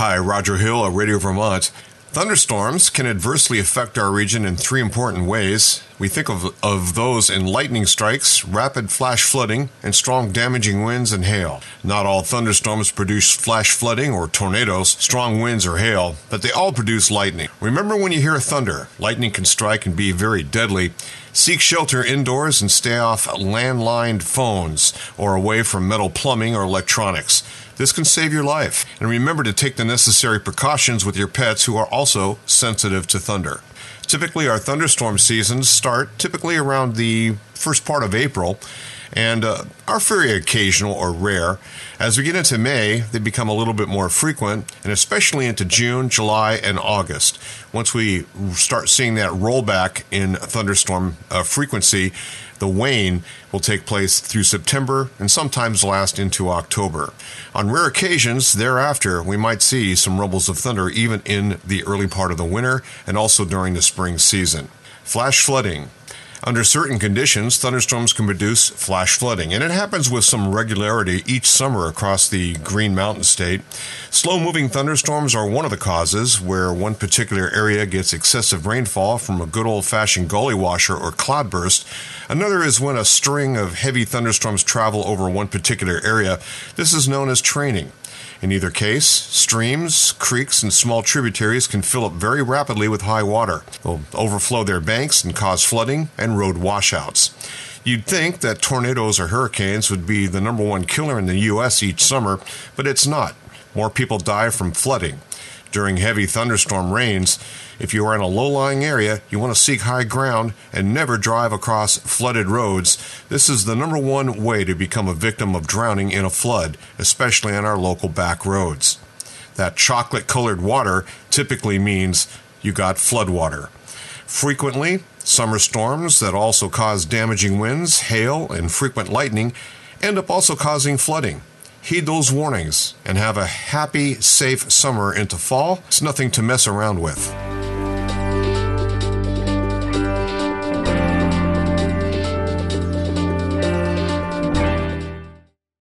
Hi, Roger Hill at Radio Vermont. Thunderstorms can adversely affect our region in three important ways. We think of, of those in lightning strikes, rapid flash flooding, and strong damaging winds and hail. Not all thunderstorms produce flash flooding or tornadoes, strong winds, or hail, but they all produce lightning. Remember when you hear thunder, lightning can strike and be very deadly. Seek shelter indoors and stay off landlined phones or away from metal plumbing or electronics. This can save your life. And remember to take the necessary precautions with your pets who are also sensitive to thunder. Typically, our thunderstorm seasons start typically around the first part of April and uh, are very occasional or rare. As we get into May, they become a little bit more frequent, and especially into June, July, and August. Once we start seeing that rollback in thunderstorm uh, frequency, the wane will take place through September and sometimes last into October. On rare occasions thereafter, we might see some rumbles of thunder even in the early part of the winter and also during the spring season. Flash flooding under certain conditions, thunderstorms can produce flash flooding, and it happens with some regularity each summer across the Green Mountain State. Slow moving thunderstorms are one of the causes where one particular area gets excessive rainfall from a good old fashioned gully washer or cloudburst. Another is when a string of heavy thunderstorms travel over one particular area. This is known as training. In either case, streams, creeks, and small tributaries can fill up very rapidly with high water. They'll overflow their banks and cause flooding and road washouts. You'd think that tornadoes or hurricanes would be the number one killer in the U.S. each summer, but it's not. More people die from flooding during heavy thunderstorm rains. If you are in a low lying area, you want to seek high ground and never drive across flooded roads. This is the number one way to become a victim of drowning in a flood, especially on our local back roads. That chocolate colored water typically means you got flood water. Frequently, summer storms that also cause damaging winds, hail, and frequent lightning end up also causing flooding. Heed those warnings and have a happy, safe summer into fall. It's nothing to mess around with.